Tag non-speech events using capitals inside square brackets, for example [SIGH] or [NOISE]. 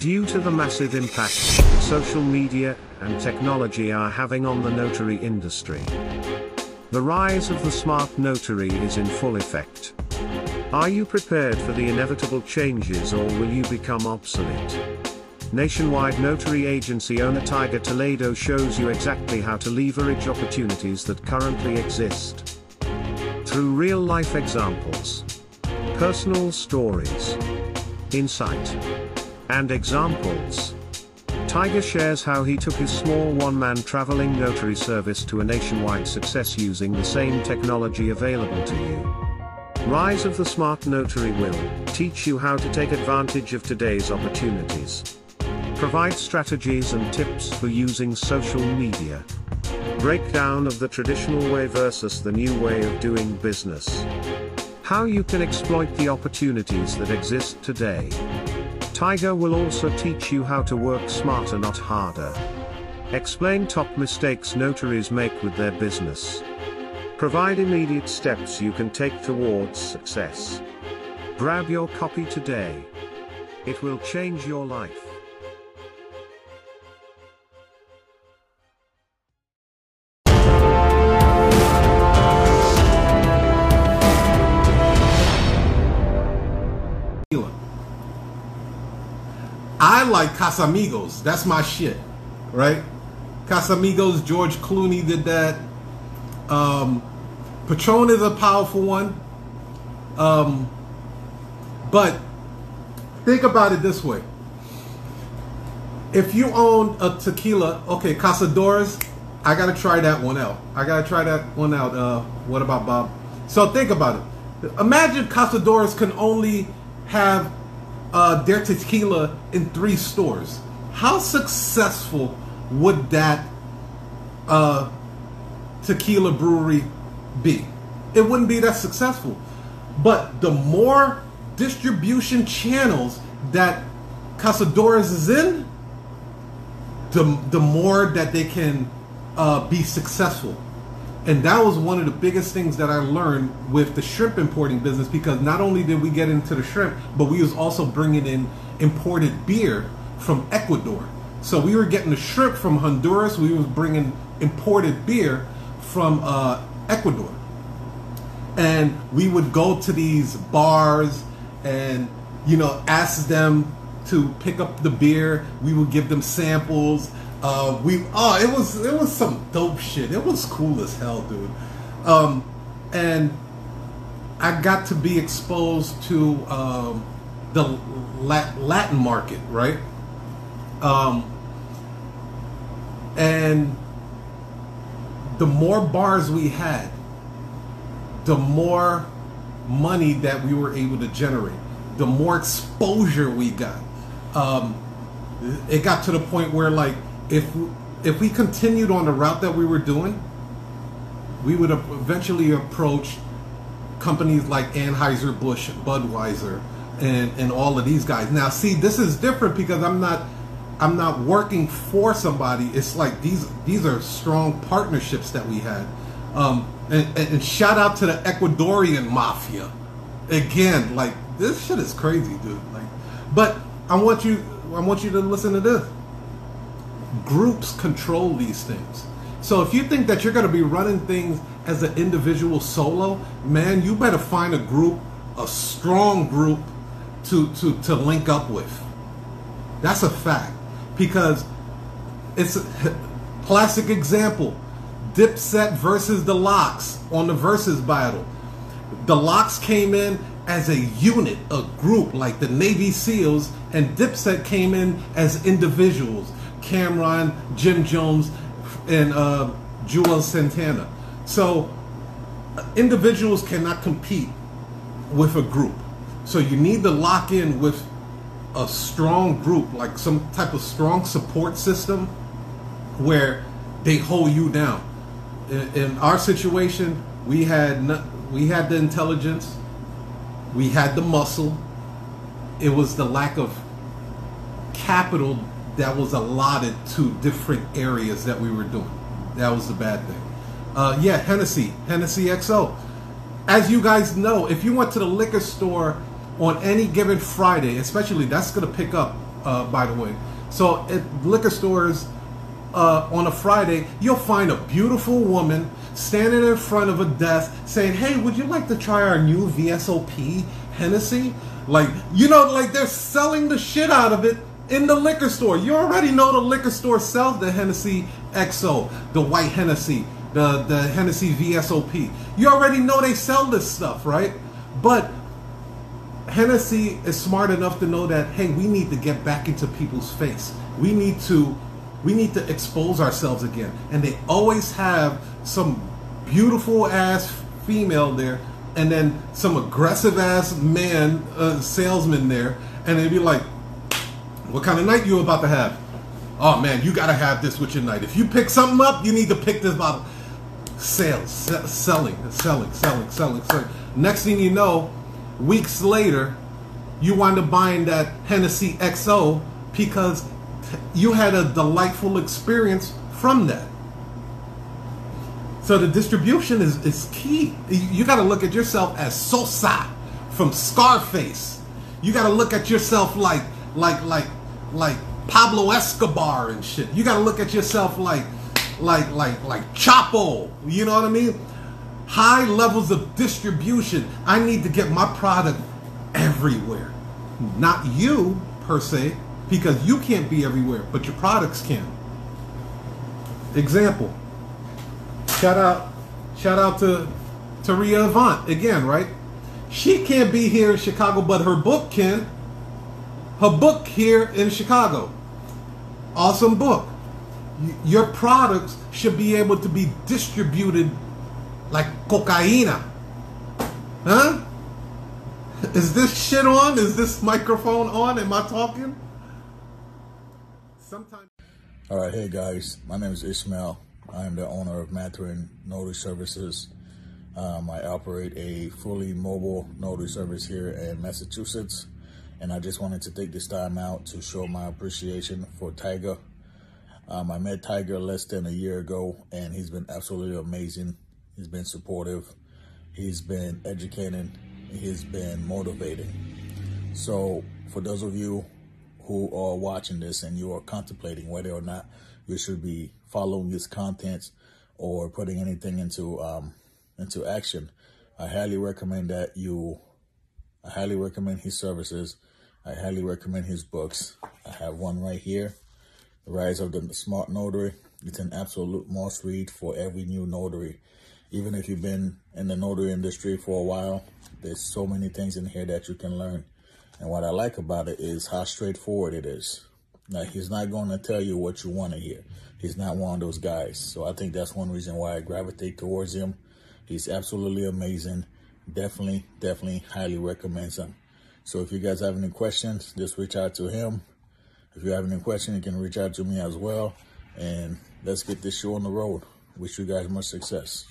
Due to the massive impact social media and technology are having on the notary industry, the rise of the smart notary is in full effect. Are you prepared for the inevitable changes or will you become obsolete? Nationwide notary agency owner Tiger Toledo shows you exactly how to leverage opportunities that currently exist. Through real life examples, personal stories, insight, and examples. Tiger shares how he took his small one-man traveling notary service to a nationwide success using the same technology available to you. Rise of the Smart Notary will teach you how to take advantage of today's opportunities. Provide strategies and tips for using social media. Breakdown of the traditional way versus the new way of doing business. How you can exploit the opportunities that exist today. Tiger will also teach you how to work smarter not harder. Explain top mistakes notaries make with their business. Provide immediate steps you can take towards success. Grab your copy today. It will change your life. I like Casamigos. That's my shit, right? Casamigos, George Clooney did that. Um, Patron is a powerful one. Um, but think about it this way. If you own a tequila, okay, Cazadores, I gotta try that one out. I gotta try that one out. Uh, what about Bob? So think about it. Imagine Cazadores can only have uh, their tequila in three stores. How successful would that uh, tequila brewery be? It wouldn't be that successful. But the more distribution channels that Cazadores is in, the, the more that they can uh, be successful. And that was one of the biggest things that I learned with the shrimp importing business because not only did we get into the shrimp, but we was also bringing in imported beer from Ecuador. So we were getting the shrimp from Honduras. We was bringing imported beer from uh, Ecuador. And we would go to these bars and, you know, ask them to pick up the beer. We would give them samples uh, we oh it was it was some dope shit. It was cool as hell, dude. Um, and I got to be exposed to um, the Latin market, right? Um, and the more bars we had, the more money that we were able to generate, the more exposure we got. Um, it got to the point where like if if we continued on the route that we were doing, we would eventually approach companies like Anheuser Busch, Budweiser, and and all of these guys. Now, see, this is different because I'm not I'm not working for somebody. It's like these these are strong partnerships that we had. Um, and, and shout out to the Ecuadorian mafia. Again, like this shit is crazy, dude. Like, but I want you I want you to listen to this groups control these things. So if you think that you're going to be running things as an individual solo, man, you better find a group, a strong group to to to link up with. That's a fact because it's a [LAUGHS] classic example. Dipset versus the LOX on the versus battle. The LOX came in as a unit, a group like the Navy SEALs, and Dipset came in as individuals. Cam'ron, Jim Jones, and uh, Juelz Santana. So individuals cannot compete with a group. So you need to lock in with a strong group, like some type of strong support system where they hold you down. In, in our situation, we had we had the intelligence, we had the muscle. It was the lack of capital that was allotted to different areas that we were doing. That was the bad thing. Uh, yeah, Hennessy, Hennessy XO. As you guys know, if you went to the liquor store on any given Friday, especially that's going to pick up uh, by the way. So at liquor stores uh, on a Friday, you'll find a beautiful woman standing in front of a desk saying, "Hey, would you like to try our new VSOP Hennessy?" Like you know, like they're selling the shit out of it in the liquor store. You already know the liquor store sells the Hennessy XO, the white Hennessy, the the Hennessy VSOP. You already know they sell this stuff, right? But Hennessy is smart enough to know that hey, we need to get back into people's face. We need to we need to expose ourselves again. And they always have some beautiful ass female there and then some aggressive ass man uh, salesman there and they'd be like what kind of night you about to have oh man you gotta have this with your night if you pick something up you need to pick this bottle sales selling selling selling selling selling next thing you know weeks later you wind up buying that hennessy xo because you had a delightful experience from that. So the distribution is, is key. You got to look at yourself as Sosa from Scarface. You got to look at yourself like like like like Pablo Escobar and shit. You got to look at yourself like like like like Chapo. You know what I mean? High levels of distribution. I need to get my product everywhere. Not you per se, because you can't be everywhere, but your products can. Example. Shout out, shout out to Taria Avant again, right? She can't be here in Chicago, but her book can. Her book here in Chicago. Awesome book. Your products should be able to be distributed like cocaina. Huh? Is this shit on? Is this microphone on? Am I talking? sometimes. All right, hey guys, my name is Ishmael. I am the owner of Mathurin Notary Services. Um, I operate a fully mobile notary service here in Massachusetts, and I just wanted to take this time out to show my appreciation for Tiger. Um, I met Tiger less than a year ago, and he's been absolutely amazing. He's been supportive, he's been educating, he's been motivating. So, for those of you who are watching this and you are contemplating whether or not you should be following his contents or putting anything into um, into action, I highly recommend that you. I highly recommend his services. I highly recommend his books. I have one right here, The Rise of the Smart Notary. It's an absolute must read for every new notary. Even if you've been in the notary industry for a while, there's so many things in here that you can learn. And what I like about it is how straightforward it is. Now, he's not going to tell you what you want to hear. He's not one of those guys. So I think that's one reason why I gravitate towards him. He's absolutely amazing. Definitely, definitely highly recommends him. So if you guys have any questions, just reach out to him. If you have any questions, you can reach out to me as well. And let's get this show on the road. Wish you guys much success.